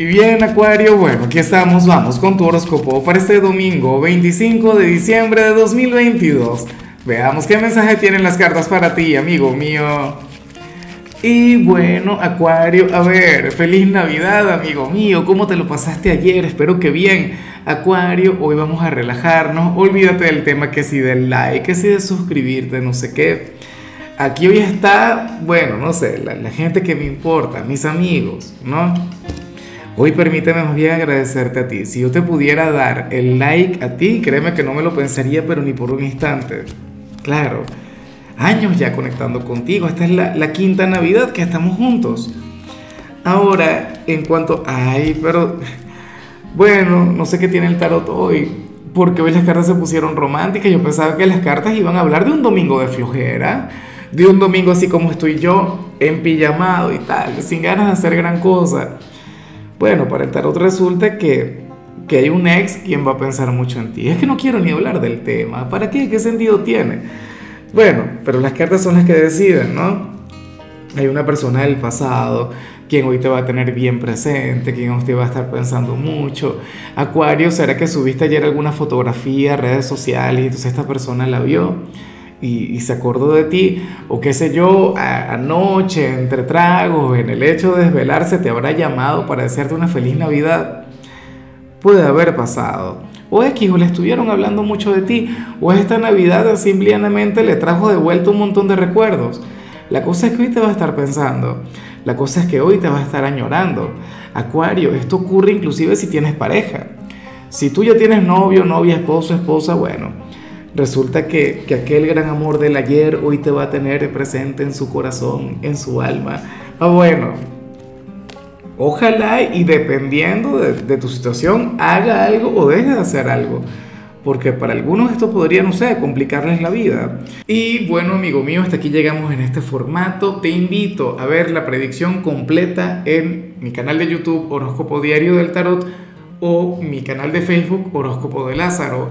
Y bien, Acuario, bueno, aquí estamos, vamos con tu horóscopo para este domingo 25 de diciembre de 2022. Veamos qué mensaje tienen las cartas para ti, amigo mío. Y bueno, Acuario, a ver, feliz Navidad, amigo mío, ¿cómo te lo pasaste ayer? Espero que bien. Acuario, hoy vamos a relajarnos, olvídate del tema que si del like, que si de suscribirte, no sé qué. Aquí hoy está, bueno, no sé, la, la gente que me importa, mis amigos, ¿no? Hoy permíteme más bien agradecerte a ti. Si yo te pudiera dar el like a ti, créeme que no me lo pensaría, pero ni por un instante. Claro, años ya conectando contigo. Esta es la, quinta Navidad que estamos juntos. Ahora, en cuanto... Ay, pero... Bueno, no sé qué tiene el tarot hoy. Porque hoy las cartas se pusieron románticas. Yo pensaba que las cartas iban a hablar de un domingo de flojera. De un domingo así como estoy yo, en pijamado y tal, sin ganas de hacer gran cosa. Bueno, para el tarot resulta que, que hay un ex quien va a pensar mucho en ti. Es que no quiero ni hablar del tema. ¿Para qué? ¿Qué sentido tiene? Bueno, pero las cartas son las que deciden, ¿no? Hay una persona del pasado quien hoy te va a tener bien presente, quien hoy te va a estar pensando mucho. Acuario, ¿será que subiste ayer alguna fotografía, redes sociales y entonces esta persona la vio? Y, se acordó de ti, o qué sé yo, anoche, entre tragos, en el hecho de desvelarse, te habrá llamado para desearte una feliz Navidad. Puede haber pasado. O X, o le estuvieron hablando mucho de ti, o esta Navidad simplemente le trajo de vuelta un montón de recuerdos. La cosa es que hoy te va a estar pensando, la cosa es que hoy te va a estar añorando. Acuario, esto ocurre inclusive si tienes pareja. Si tú ya tienes novio, novia, esposo, esposa, bueno, Resulta que, aquel gran amor del ayer hoy te va a tener presente en su corazón, en su alma. Ah, bueno, ojalá y dependiendo de, tu situación haga algo o deje de hacer algo. Porque para algunos esto podría, no sé, complicarles la vida. Y bueno, amigo mío, hasta aquí llegamos en este formato. Te invito a ver la predicción completa en mi canal de YouTube Horóscopo Diario del Tarot o mi canal de Facebook Horóscopo de Lázaro.